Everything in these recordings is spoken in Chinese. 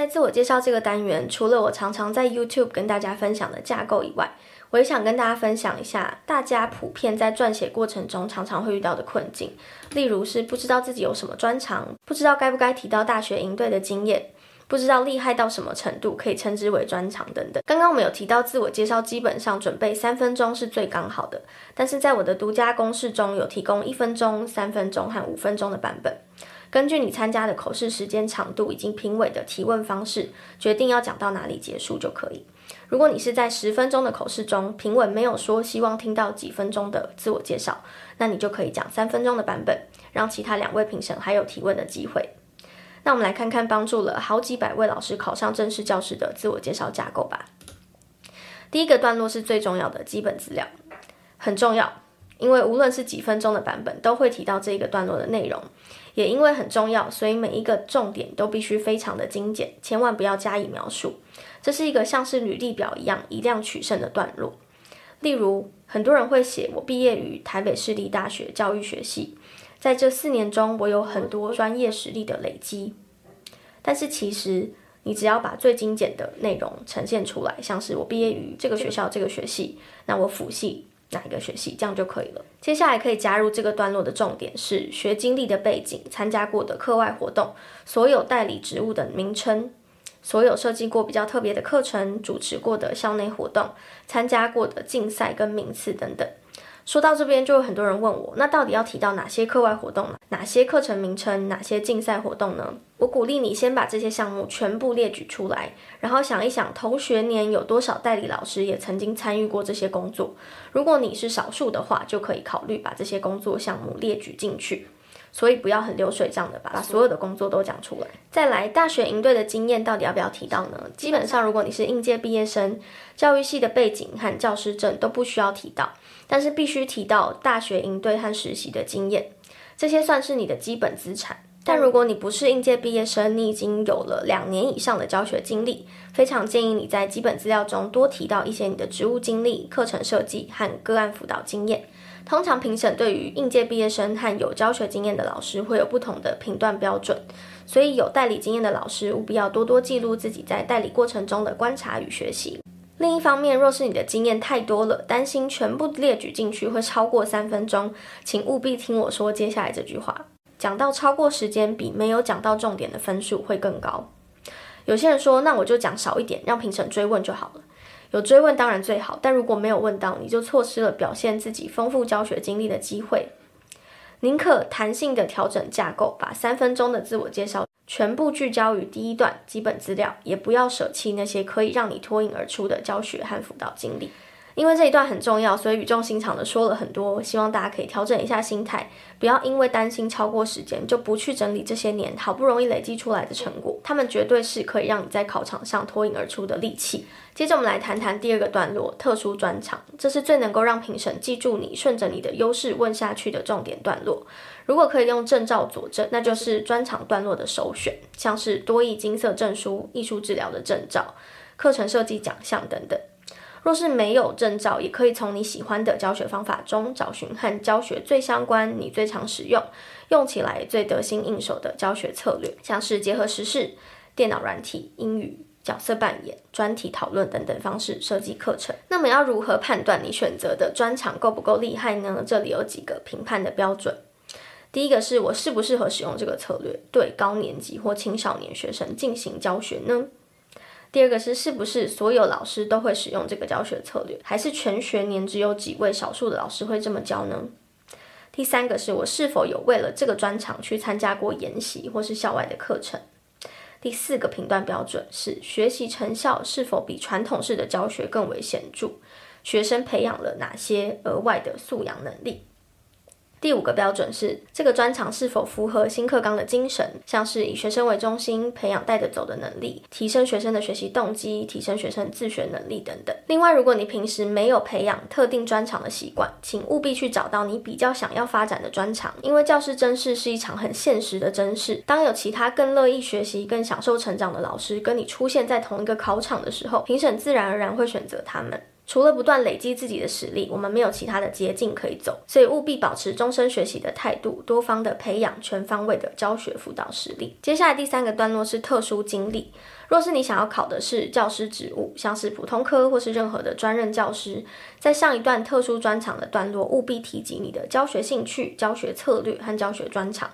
在自我介绍这个单元，除了我常常在 YouTube 跟大家分享的架构以外，我也想跟大家分享一下大家普遍在撰写过程中常常会遇到的困境，例如是不知道自己有什么专长，不知道该不该提到大学营队的经验。不知道厉害到什么程度可以称之为专长等等。刚刚我们有提到自我介绍，基本上准备三分钟是最刚好的。但是在我的独家公式中有提供一分钟、三分钟和五分钟的版本。根据你参加的口试时间长度以及评委的提问方式，决定要讲到哪里结束就可以。如果你是在十分钟的口试中，评委没有说希望听到几分钟的自我介绍，那你就可以讲三分钟的版本，让其他两位评审还有提问的机会。那我们来看看帮助了好几百位老师考上正式教师的自我介绍架构吧。第一个段落是最重要的基本资料，很重要，因为无论是几分钟的版本，都会提到这一个段落的内容。也因为很重要，所以每一个重点都必须非常的精简，千万不要加以描述。这是一个像是履历表一样以量取胜的段落。例如，很多人会写我毕业于台北市立大学教育学系。在这四年中，我有很多专业实力的累积，但是其实你只要把最精简的内容呈现出来，像是我毕业于这个学校这个学系，那我辅系哪一个学系，这样就可以了。接下来可以加入这个段落的重点是学经历的背景、参加过的课外活动、所有代理职务的名称、所有设计过比较特别的课程、主持过的校内活动、参加过的竞赛跟名次等等。说到这边，就有很多人问我，那到底要提到哪些课外活动呢？哪些课程名称？哪些竞赛活动呢？我鼓励你先把这些项目全部列举出来，然后想一想同学年有多少代理老师也曾经参与过这些工作。如果你是少数的话，就可以考虑把这些工作项目列举进去。所以不要很流水账的把所有的工作都讲出来。再来，大学营队的经验到底要不要提到呢？基本上，如果你是应届毕业生，教育系的背景和教师证都不需要提到。但是必须提到大学营队和实习的经验，这些算是你的基本资产。但如果你不是应届毕业生，你已经有了两年以上的教学经历，非常建议你在基本资料中多提到一些你的职务经历、课程设计和个案辅导经验。通常评审对于应届毕业生和有教学经验的老师会有不同的评断标准，所以有代理经验的老师务必要多多记录自己在代理过程中的观察与学习。另一方面，若是你的经验太多了，担心全部列举进去会超过三分钟，请务必听我说接下来这句话。讲到超过时间，比没有讲到重点的分数会更高。有些人说，那我就讲少一点，让评审追问就好了。有追问当然最好，但如果没有问到，你就错失了表现自己丰富教学经历的机会。宁可弹性的调整架构，把三分钟的自我介绍。全部聚焦于第一段基本资料，也不要舍弃那些可以让你脱颖而出的教学和辅导经历。因为这一段很重要，所以语重心长的说了很多。希望大家可以调整一下心态，不要因为担心超过时间就不去整理这些年好不容易累积出来的成果。他们绝对是可以让你在考场上脱颖而出的利器。接着我们来谈谈第二个段落——特殊专长，这是最能够让评审记住你、顺着你的优势问下去的重点段落。如果可以用证照佐证，那就是专长段落的首选，像是多益金色证书、艺术治疗的证照、课程设计奖项等等。若是没有证照，也可以从你喜欢的教学方法中找寻和教学最相关、你最常使用、用起来最得心应手的教学策略，像是结合时事、电脑软体、英语、角色扮演、专题讨论等等方式设计课程。那么要如何判断你选择的专长够不够厉害呢？这里有几个评判的标准。第一个是我适不适合使用这个策略，对高年级或青少年学生进行教学呢？第二个是是不是所有老师都会使用这个教学策略，还是全学年只有几位少数的老师会这么教呢？第三个是我是否有为了这个专长去参加过研习或是校外的课程？第四个评断标准是学习成效是否比传统式的教学更为显著，学生培养了哪些额外的素养能力？第五个标准是这个专长是否符合新课纲的精神，像是以学生为中心，培养带着走的能力，提升学生的学习动机，提升学生自学能力等等。另外，如果你平时没有培养特定专长的习惯，请务必去找到你比较想要发展的专长，因为教师甄试是一场很现实的甄试。当有其他更乐意学习、更享受成长的老师跟你出现在同一个考场的时候，评审自然而然会选择他们。除了不断累积自己的实力，我们没有其他的捷径可以走，所以务必保持终身学习的态度，多方的培养全方位的教学辅导实力。接下来第三个段落是特殊经历。若是你想要考的是教师职务，像是普通科或是任何的专任教师，在上一段特殊专长的段落，务必提及你的教学兴趣、教学策略和教学专长。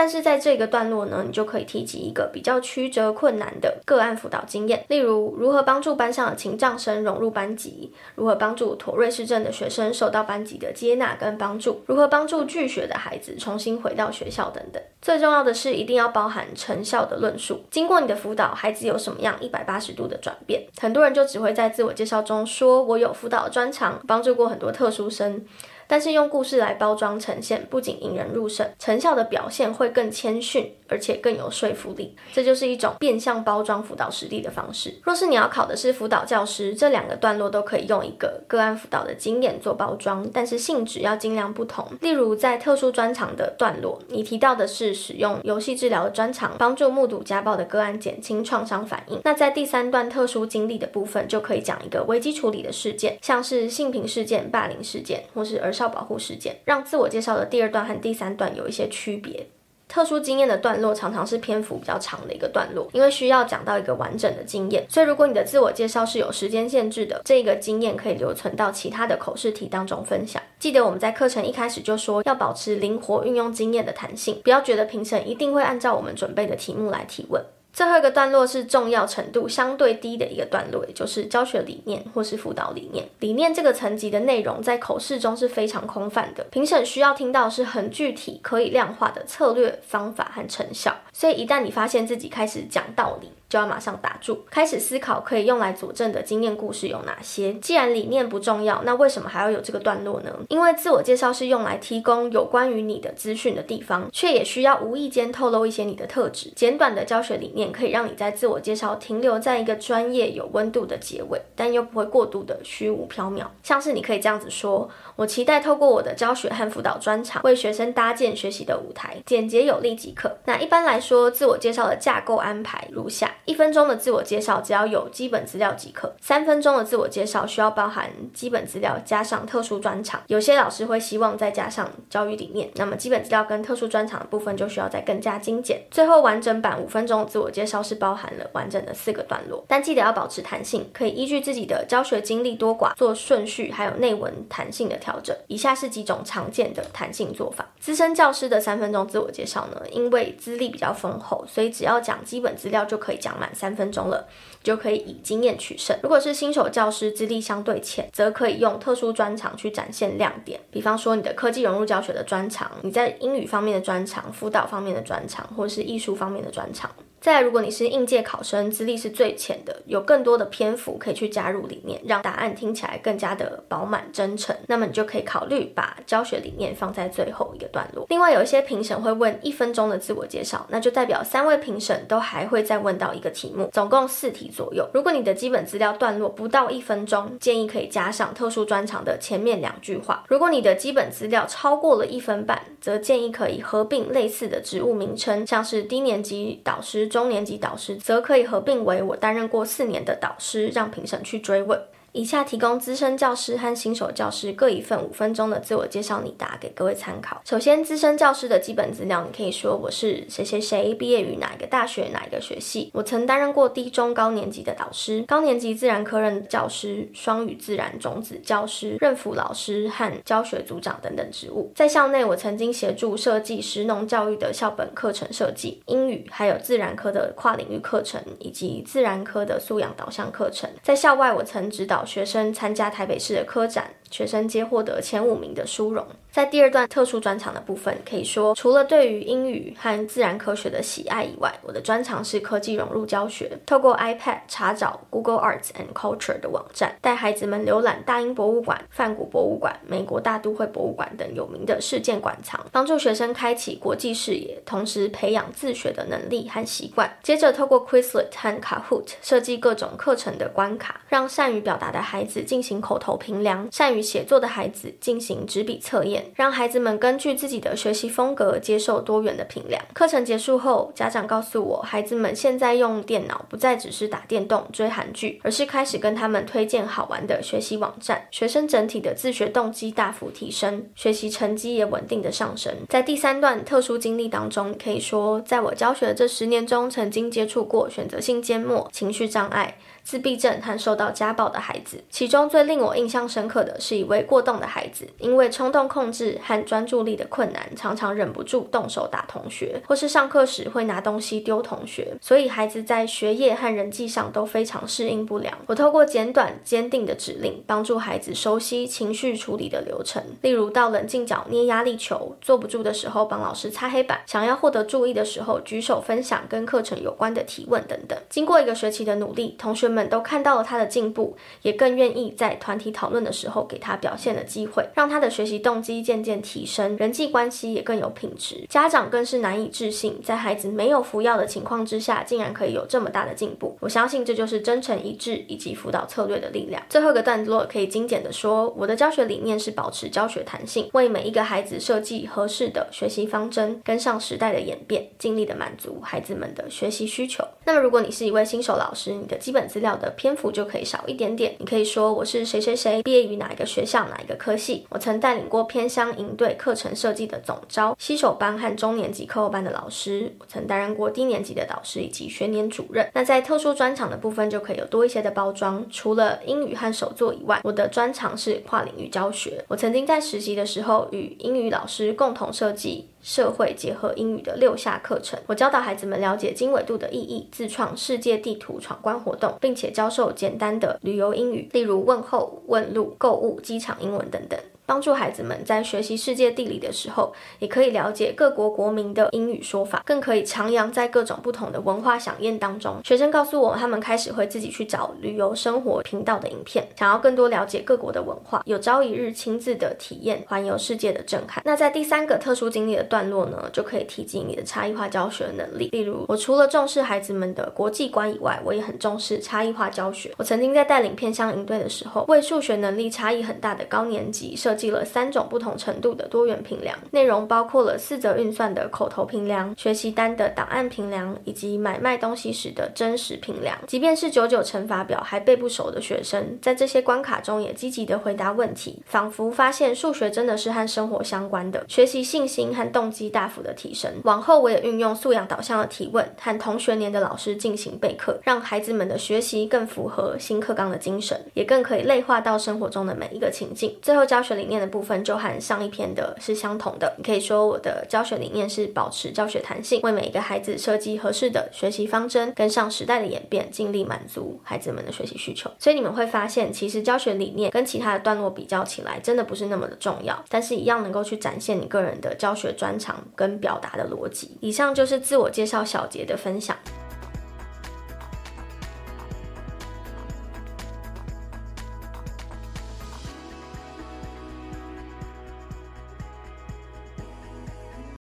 但是在这个段落呢，你就可以提及一个比较曲折困难的个案辅导经验，例如如何帮助班上的情障生融入班级，如何帮助妥瑞氏症的学生受到班级的接纳跟帮助，如何帮助拒学的孩子重新回到学校等等。最重要的是，一定要包含成效的论述。经过你的辅导，孩子有什么样一百八十度的转变？很多人就只会在自我介绍中说：“我有辅导专长，帮助过很多特殊生。”但是用故事来包装呈现，不仅引人入胜，成效的表现会更谦逊，而且更有说服力。这就是一种变相包装辅导实力的方式。若是你要考的是辅导教师，这两个段落都可以用一个个案辅导的经验做包装，但是性质要尽量不同。例如在特殊专长的段落，你提到的是使用游戏治疗的专长，帮助目睹家暴的个案减轻创伤反应。那在第三段特殊经历的部分，就可以讲一个危机处理的事件，像是性平事件、霸凌事件，或是儿少保护事件，让自我介绍的第二段和第三段有一些区别。特殊经验的段落常常是篇幅比较长的一个段落，因为需要讲到一个完整的经验，所以如果你的自我介绍是有时间限制的，这个经验可以留存到其他的口试题当中分享。记得我们在课程一开始就说要保持灵活运用经验的弹性，不要觉得评审一定会按照我们准备的题目来提问。最后一个段落是重要程度相对低的一个段落，也就是教学理念或是辅导理念。理念这个层级的内容在口试中是非常空泛的，评审需要听到是很具体、可以量化的策略、方法和成效。所以一旦你发现自己开始讲道理，就要马上打住，开始思考可以用来佐证的经验故事有哪些。既然理念不重要，那为什么还要有这个段落呢？因为自我介绍是用来提供有关于你的资讯的地方，却也需要无意间透露一些你的特质。简短的教学理念念可以让你在自我介绍停留在一个专业有温度的结尾，但又不会过度的虚无缥缈。像是你可以这样子说：我期待透过我的教学和辅导专长，为学生搭建学习的舞台，简洁有力即可。那一般来说，自我介绍的架构安排如下。一分钟的自我介绍只要有基本资料即可。三分钟的自我介绍需要包含基本资料加上特殊专长，有些老师会希望再加上教育理念，那么基本资料跟特殊专长的部分就需要再更加精简。最后完整版五分钟的自我介绍是包含了完整的四个段落，但记得要保持弹性，可以依据自己的教学经历多寡做顺序还有内文弹性的调整。以下是几种常见的弹性做法。资深教师的三分钟自我介绍呢，因为资历比较丰厚，所以只要讲基本资料就可以讲满三分钟了，就可以以经验取胜。如果是新手教师，资历相对浅，则可以用特殊专长去展现亮点，比方说你的科技融入教学的专长，你在英语方面的专长，辅导方面的专长，或是艺术方面的专长。再，如果你是应届考生，资历是最浅的，有更多的篇幅可以去加入理念，让答案听起来更加的饱满真诚，那么你就可以考虑把教学理念放在最后一个段落。另外，有一些评审会问一分钟的自我介绍，那就代表三位评审都还会再问到一个题目，总共四题左右。如果你的基本资料段落不到一分钟，建议可以加上特殊专长的前面两句话。如果你的基本资料超过了一分半，则建议可以合并类似的职务名称，像是低年级导师。中年级导师则可以合并为我担任过四年的导师，让评审去追问。以下提供资深教师和新手教师各一份五分钟的自我介绍拟答给各位参考。首先，资深教师的基本资料，你可以说我是谁谁谁，毕业于哪一个大学哪一个学系，我曾担任过低中高年级的导师，高年级自然科任教师、双语自然种子教师、任辅老师和教学组长等等职务。在校内，我曾经协助设计食农教育的校本课程设计、英语还有自然科的跨领域课程以及自然科的素养导向课程。在校外，我曾指导。学生参加台北市的科展，学生皆获得前五名的殊荣。在第二段特殊专长的部分，可以说除了对于英语和自然科学的喜爱以外，我的专长是科技融入教学。透过 iPad 查找 Google Arts and Culture 的网站，带孩子们浏览大英博物馆、梵谷博物馆、美国大都会博物馆等有名的世界馆藏，帮助学生开启国际视野，同时培养自学的能力和习惯。接着透过 Quizlet 和 Kahoot 设计各种课程的关卡，让善于表达的孩子进行口头评量，善于写作的孩子进行纸笔测验。让孩子们根据自己的学习风格接受多元的评量。课程结束后，家长告诉我，孩子们现在用电脑不再只是打电动、追韩剧，而是开始跟他们推荐好玩的学习网站。学生整体的自学动机大幅提升，学习成绩也稳定的上升。在第三段特殊经历当中，可以说，在我教学的这十年中，曾经接触过选择性缄默、情绪障碍。自闭症和受到家暴的孩子，其中最令我印象深刻的是一位过动的孩子，因为冲动控制和专注力的困难，常常忍不住动手打同学，或是上课时会拿东西丢同学，所以孩子在学业和人际上都非常适应不良。我透过简短坚定的指令，帮助孩子熟悉情绪处理的流程，例如到冷静角捏压力球，坐不住的时候帮老师擦黑板，想要获得注意的时候举手分享跟课程有关的提问等等。经过一个学期的努力，同学们都看到了他的进步，也更愿意在团体讨论的时候给他表现的机会，让他的学习动机渐渐提升，人际关系也更有品质。家长更是难以置信，在孩子没有服药的情况之下，竟然可以有这么大的进步。我相信这就是真诚一致以及辅导策略的力量。最后一个段落可以精简的说，我的教学理念是保持教学弹性，为每一个孩子设计合适的学习方针，跟上时代的演变，尽力的满足孩子们的学习需求。那么，如果你是一位新手老师，你的基本资料的篇幅就可以少一点点。你可以说我是谁谁谁，毕业于哪一个学校，哪一个科系。我曾带领过偏乡营队课程设计的总招、新手班和中年级课后班的老师。我曾担任过低年级的导师以及学年主任。那在特殊专长的部分就可以有多一些的包装。除了英语和手作以外，我的专长是跨领域教学。我曾经在实习的时候与英语老师共同设计。社会结合英语的六下课程，我教导孩子们了解经纬度的意义，自创世界地图闯关活动，并且教授简单的旅游英语，例如问候、问路、购物、机场英文等等。帮助孩子们在学习世界地理的时候，也可以了解各国国民的英语说法，更可以徜徉在各种不同的文化饗宴当中。学生告诉我，他们开始会自己去找旅游生活频道的影片，想要更多了解各国的文化，有朝一日亲自的体验环游世界的震撼。那在第三个特殊经历的段落呢，就可以提及你的差异化教学能力。例如，我除了重视孩子们的国际观以外，我也很重视差异化教学。我曾经在带领偏乡营队的时候，为数学能力差异很大的高年级设计了三种不同程度的多元评量，内容包括了四则运算的口头评量、学习单的档案评量，以及买卖东西时的真实评量。即便是九九乘法表还背不熟的学生，在这些关卡中也积极地回答问题，仿佛发现数学真的是和生活相关的，学习信心和动机大幅的提升。往后我也运用素养导向的提问，和同学年的老师进行备课，让孩子们的学习更符合新课纲的精神，也更可以类化到生活中的每一个情境。最后教学理念的部分。就和上一篇的是相同的。你可以说我的教学理念是保持教学弹性，为每一个孩子设计合适的学习方针，跟上时代的演变，尽力满足孩子们的学习需求。所以你们会发现，其实教学理念跟其他的段落比较起来，真的不是那么的重要，但是一样能够去展现你个人的教学专长跟表达的逻辑。以上就是自我介绍小结的分享。